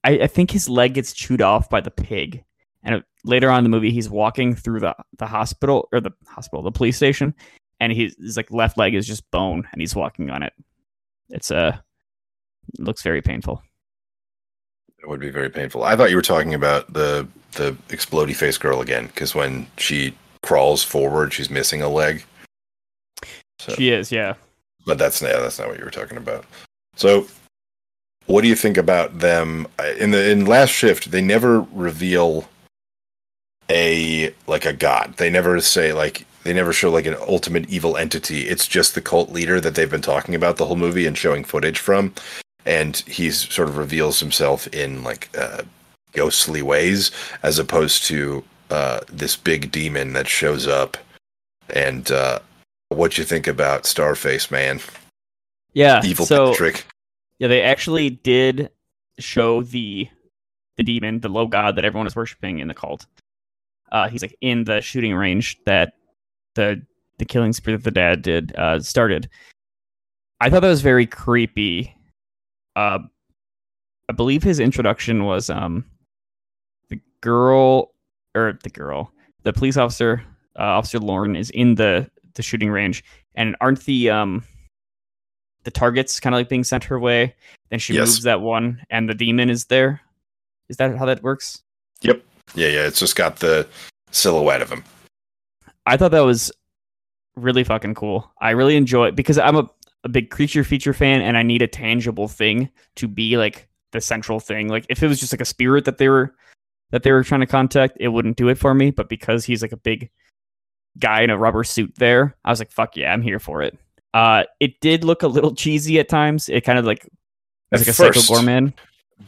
I, I think his leg gets chewed off by the pig, and later on in the movie, he's walking through the the hospital or the hospital, the police station, and he's his like left leg is just bone, and he's walking on it. It's uh, it looks very painful. It would be very painful. I thought you were talking about the the explodey face girl again because when she crawls forward, she's missing a leg. So, She is, yeah. but that's yeah, that's not what you were talking about. So, what do you think about them in the in last shift? They never reveal a like a god. They never say like they never show like an ultimate evil entity. It's just the cult leader that they've been talking about the whole movie and showing footage from, and he's sort of reveals himself in like uh, ghostly ways as opposed to uh, this big demon that shows up. And uh, what you think about Starface, man? Yeah. Evil so, Patrick. Yeah, they actually did show the the demon, the low god that everyone is worshiping in the cult. Uh, he's like in the shooting range that the the killing spree that the dad did uh, started. I thought that was very creepy. Uh, I believe his introduction was um, the girl or the girl, the police officer, uh, Officer Loren, is in the the shooting range, and aren't the um the targets kind of like being sent her way? Then she Yes. moves that one, and the demon is there. Is that how that works? Yep. Yeah, yeah. It's just got the silhouette of him. I thought that was really fucking cool. I really enjoy it because I'm a, a big creature feature fan and I need a tangible thing to be like the central thing. Like if it was just like a spirit that they were that they were trying to contact, it wouldn't do it for me. But because he's like a big guy in a rubber suit there, I was like, fuck yeah, I'm here for it. Uh it did look a little cheesy at times. It kind of like was At like a psycho first. gourmand.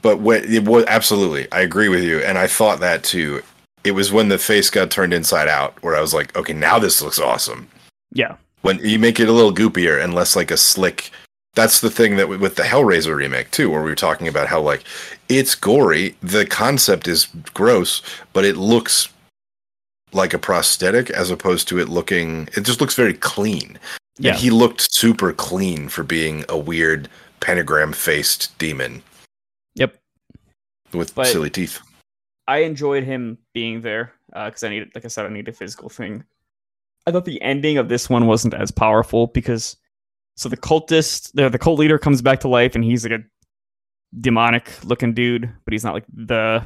But what it was absolutely, I agree with you, and I thought that too. It was when the face got turned inside out where I was like, okay, now this looks awesome. Yeah. When you make it a little goopier and less like a slick. That's the thing that with the Hellraiser remake too, where we were talking about how like it's gory. The concept is gross, but it looks like a prosthetic as opposed to it looking. It just looks very clean. Yeah. And he looked super clean for being a weird pentagram faced demon Yep. with But- silly teeth. I enjoyed him being there because I needed, like I said, I need a physical thing. I thought the ending of this one wasn't as powerful because so the cultist, the the cult leader comes back to life and he's like a demonic looking dude, but he's not like the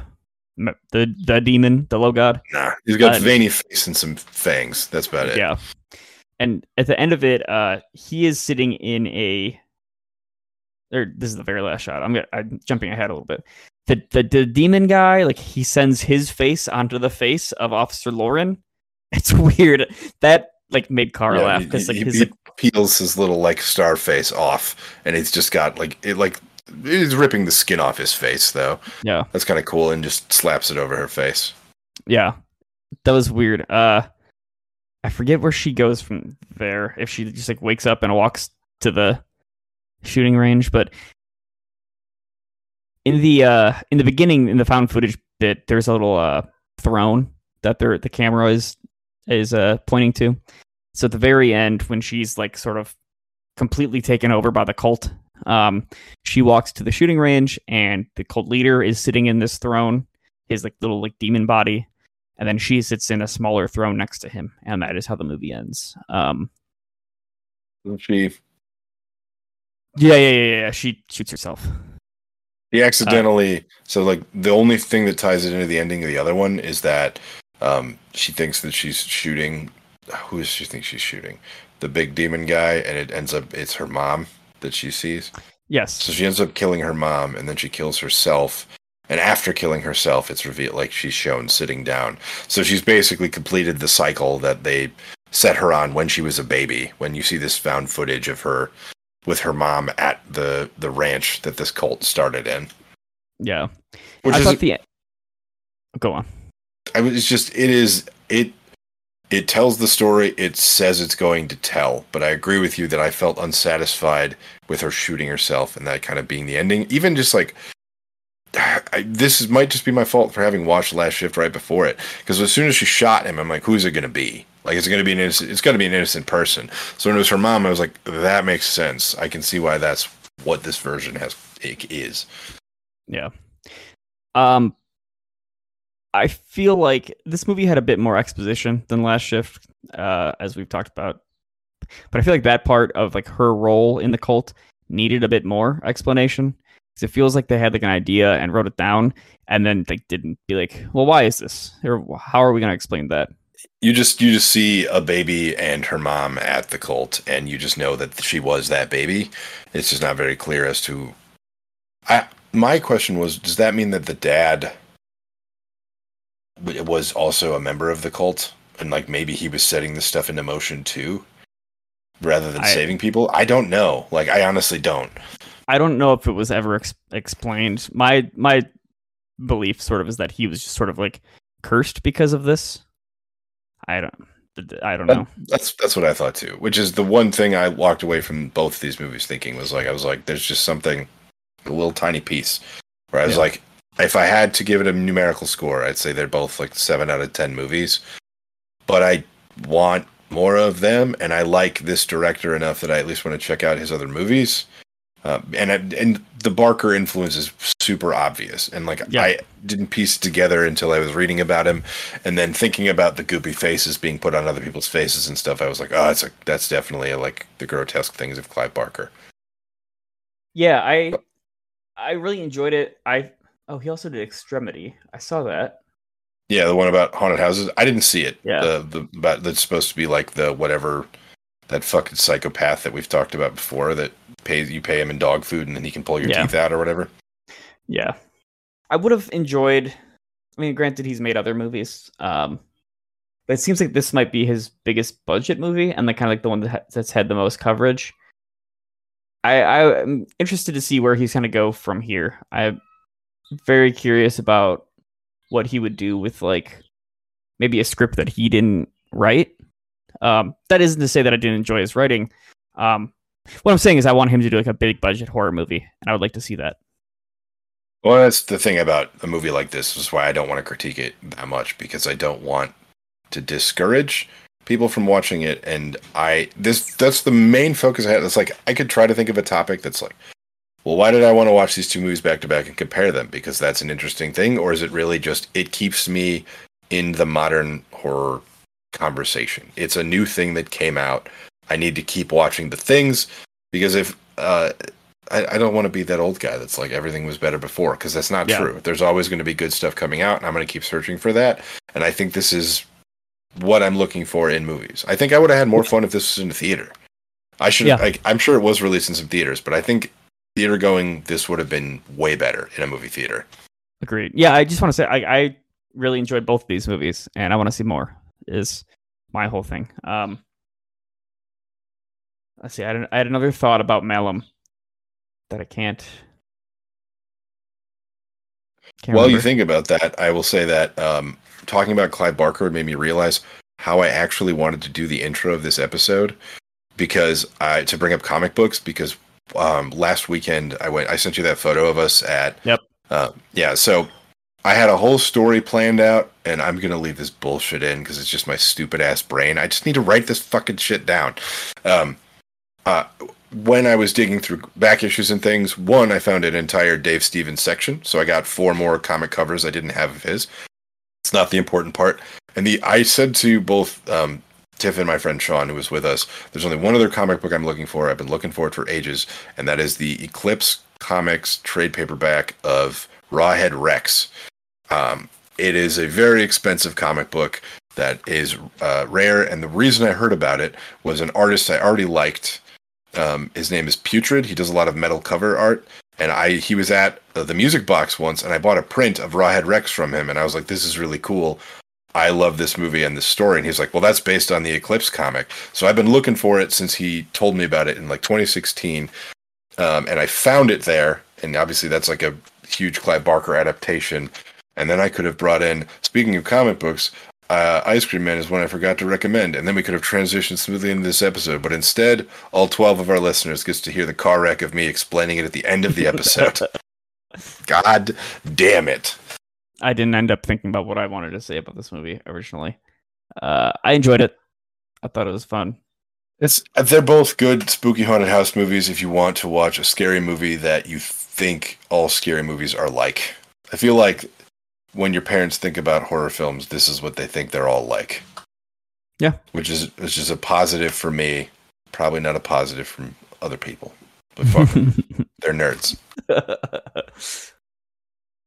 the the demon, the low god. Nah, he's got Uh, veiny face and some fangs. That's about it. Yeah. And at the end of it, uh, he is sitting in a. Or this is the very last shot. I'm I'm jumping ahead a little bit. The, the the demon guy, like he sends his face onto the face of Officer Loren. It's weird. That like made Cara Yeah, laugh because like he, his he peels his little like star face off, and he's just got like it like he's ripping the skin off his face though. yeah That's kind of cool, and just slaps it over her face. yeah that was weird. Uh, I forget where she goes from there. If she just like wakes up and walks to the shooting range, but in the uh in the beginning in the found footage bit, there's a little uh throne that the camera is is uh pointing to. So at the very end, when she's like sort of completely taken over by the cult, um, she walks to the shooting range, and the cult leader is sitting in this throne, his like little like demon body, and then she sits in a smaller throne next to him, and that is how the movie ends. Um, She yeah, yeah, yeah, yeah. She shoots herself. he Uh, accidentally so like the only thing that ties it into the ending of the other one is that um she thinks that she's shooting. Who does she think she's shooting? The big demon guy, and it ends up it's her mom that she sees. Yes. So she ends up killing her mom, and then she kills herself. And after killing herself, it's revealed like she's shown sitting down. So she's basically completed the cycle that they set her on when she was a baby. When you see this found footage of her with her mom at the the ranch that this cult started in, Yeah. which I is thought the. Go on. I mean, it's just it is it it tells the story it says it's going to tell. But I agree with you that I felt unsatisfied with her shooting herself and that kind of being the ending. Even just like I, this is, might just be my fault for having watched Last Shift right before it because as soon as she shot him, I'm like, who's it going to be? Like, it's to be an innocent. It's to be an innocent person. So when it was her mom, I was like, that makes sense. I can see why that's what this version has is. Yeah. Um I feel like this movie had a bit more exposition than Last Shift, uh, as we've talked about. But I feel like that part of like her role in the cult needed a bit more explanation. Because it feels like they had like an idea and wrote it down, and then they didn't be like, "Well, why is this? Or how are we going to explain that?" You just you just see a baby and her mom at the cult and you just know that she was that baby. It's just not very clear as to i my question was does that mean that the dad was also a member of the cult? And like maybe he was setting this stuff into motion too rather than I- saving people? I don't know. Like i honestly don't. I don't know if it was ever ex- explained. My my belief sort of is that he was just sort of like cursed because of this. I don't I don't know. That's that's what I thought too. Which is the one thing I walked away from both these movies thinking was like I was like, there's just something, a little tiny piece, where I was Yeah. like, if I had to give it a numerical score, I'd say they're both like seven out of ten movies. But I want more of them, and I like this director enough that I at least want to check out his other movies. Uh, and and the Barker influence is super obvious, and like Yeah. I didn't piece it together until I was reading about him, and then thinking about the goopy faces being put on other people's faces and stuff. I was like, oh, that's a, that's definitely like the grotesque things of Clive Barker. Yeah, I I really enjoyed it. I oh he also did Extremity. I saw that. Yeah, the one about haunted houses. I didn't see it. Yeah. The the about that's supposed to be like the whatever that fucking psychopath that we've talked about before that pays you pay him in dog food and then he can pull your Yeah. teeth out or whatever. Yeah, I would have enjoyed. I mean, granted, he's made other movies, um, but it seems like this might be his biggest budget movie and like kind of like the one that ha- that's had the most coverage. I I'm interested to see where he's going to go from here. I'm very curious about what he would do with like maybe a script that he didn't write. Um, that isn't to say that I didn't enjoy his writing. Um, what I'm saying is I want him to do like a big budget horror movie, and I would like to see that. Well, that's the thing about a movie like this. Is why I don't want to critique it that much because I don't want to discourage people from watching it. And I this that's the main focus I had. It's like I could try to think of a topic that's like, well, why did I want to watch these two movies back to back and compare them? Because that's an interesting thing, or is it really just it keeps me in the modern horror conversation? It's a new thing that came out. I need to keep watching the things because if uh, I, I don't want to be that old guy that's like everything was better before because that's not Yeah. true. There's always going to be good stuff coming out, and I'm going to keep searching for that. And I think this is what I'm looking for in movies. I think I would have had more fun if this was in the theater. I should. Yeah. Like, I'm sure it was released in some theaters, but I think theater going this would have been way better in a movie theater. Agreed. Yeah, I just want to say I, I really enjoyed both of these movies, and I want to see more. Is my whole thing. Um, let's see. I had, an- I had another thought about Malum that I can't. can't While you think about that, I will say that um, talking about Clive Barker made me realize how I actually wanted to do the intro of this episode because I to bring up comic books because um, last weekend I went I sent you that photo of us at Yep. uh, yeah so I had a whole story planned out and I'm gonna leave this bullshit in because it's just my stupid ass brain I just need to write this fucking shit down um, uh, when I was digging through back issues and things, one, I found an entire Dave Stevens section. So I got four more comic covers I didn't have of his. It's not the important part. And the I said to both um, Tiff and my friend Sean, who was with us, there's only one other comic book I'm looking for. I've been looking for it for ages, and that is the Eclipse Comics trade paperback of Rawhead Rex. Um, it is a very expensive comic book that is uh, rare, and the reason I heard about it was an artist I already liked um, his name is Putrid. He does a lot of metal cover art, and I he was at the Music Box once, and I bought a print of Rawhead Rex from him, and I was like, "This is really cool. I love this movie and this story." And he's like, "Well, that's based on the Eclipse comic." So I've been looking for it since he told me about it in like 2016, um, and I found it there. And obviously, that's like a huge Clive Barker adaptation. And then I could have brought in, speaking of comic books, uh, Ice Cream Man is one I forgot to recommend, and then we could have transitioned smoothly into this episode. But instead, all twelve of our listeners gets to hear the car wreck of me explaining it at the end of the episode. God damn it! I didn't end up thinking about what I wanted to say about this movie originally. Uh, I enjoyed it. I thought it was fun. It's they're both good spooky haunted house movies. If you want to watch a scary movie that you think all scary movies are like, I feel like when your parents think about horror films, this is what they think they're all like. Yeah. which is which is a positive for me. Probably not a positive from other people, but fuck they're nerds.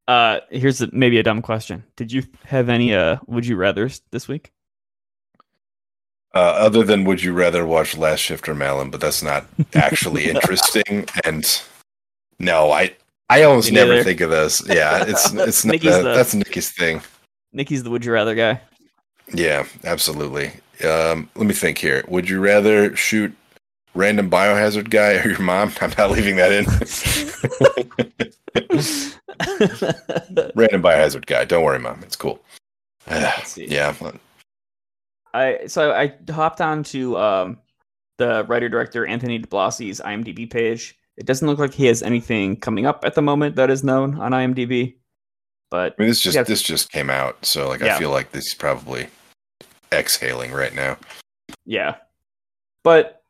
uh, here's a, maybe a dumb question. Did you have any uh would you rather's this week? Uh, other than would you rather watch Last Shift or Malum, but that's not actually interesting. And no, I I almost never think of those. Yeah, it's it's not Nikki's that- the- that's Nikki's thing. Nikki's the would you rather guy. Yeah, absolutely. Um, let me think here. Would you rather shoot random biohazard guy or your mom? I'm not leaving that in. random biohazard guy. Don't worry, mom. It's cool. Let's yeah. I so I hopped on to um the writer director Anthony DiBlasi's IMDb page. It doesn't look like he has anything coming up at the moment that is known on IMDb. But I mean, this just Yeah. this just came out, so like Yeah. I feel like this is probably exhaling right now. yeah. But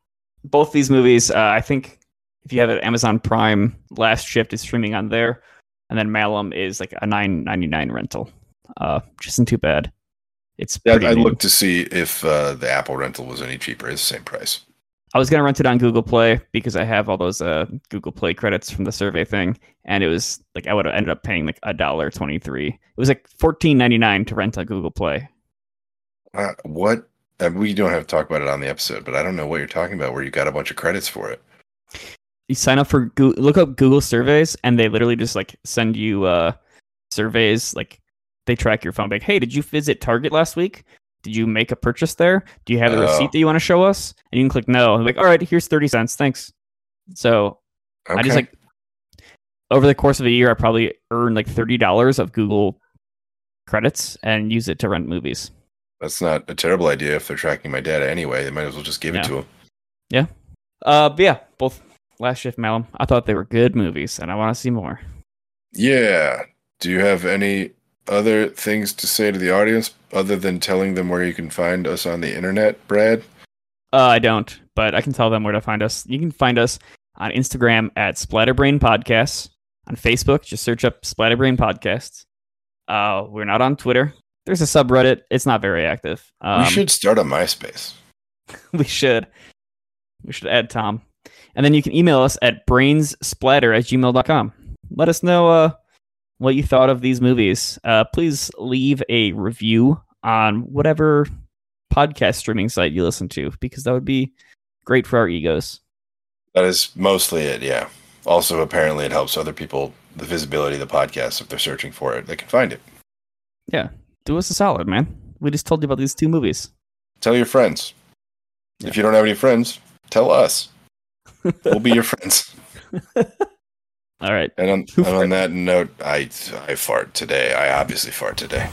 both these movies, uh, I think if you have an Amazon Prime, Last Shift is streaming on there, and then Malum is like a nine ninety nine rental. Uh, which isn't too bad. It's Yeah, I looked to see if uh, the Apple rental was any cheaper. It's the same price. I was gonna rent it on Google Play because I have all those uh, Google Play credits from the survey thing, and it was like I would have ended up paying like a dollar twenty three. It was like fourteen ninety nine to rent on Google Play. Uh, what? Uh, we don't have to talk about it on the episode, but I don't know what you're talking about. Where you got a bunch of credits for it. You sign up for Google, look up Google surveys, and they literally just like send you uh, surveys. Like they track your phone. Like, hey, did you visit Target last week? Did you make a purchase there? Do you have the Oh. receipt that you want to show us? And you can click no. And like, all right, here's thirty cents. Thanks. So I just like over the course of a year, I probably earned like thirty dollars of Google credits and use it to rent movies. That's not a terrible idea if they're tracking my data anyway. They might as well just give Yeah. it to them. Yeah. Uh, but yeah, both Last Shift, Malum. I thought they were good movies, and I want to see more. Yeah. Do you have any other things to say to the audience other than telling them where you can find us on the internet, Brad? Uh, I don't, but I can tell them where to find us. You can find us on Instagram at Splatterbrain Podcasts. On Facebook, just search up Splatterbrain Podcasts. Uh, we're not on Twitter. There's a subreddit. It's not very active. Um, we should start a MySpace. we should. We should add Tom. And then you can email us at brainsplatter at gmail.com. Let us know uh, what you thought of these movies. Uh, please leave a review on whatever podcast streaming site you listen to, because that would be great for our egos. That is mostly it, yeah. Also, apparently, it helps other people, the visibility of the podcast, if they're searching for it, they can find it. Yeah, do us a solid, man. We just told you about these two movies. Tell your friends. If you don't have any friends, tell us. We'll be your friends. All right. And on, and on that note, I I fart today. I obviously fart today.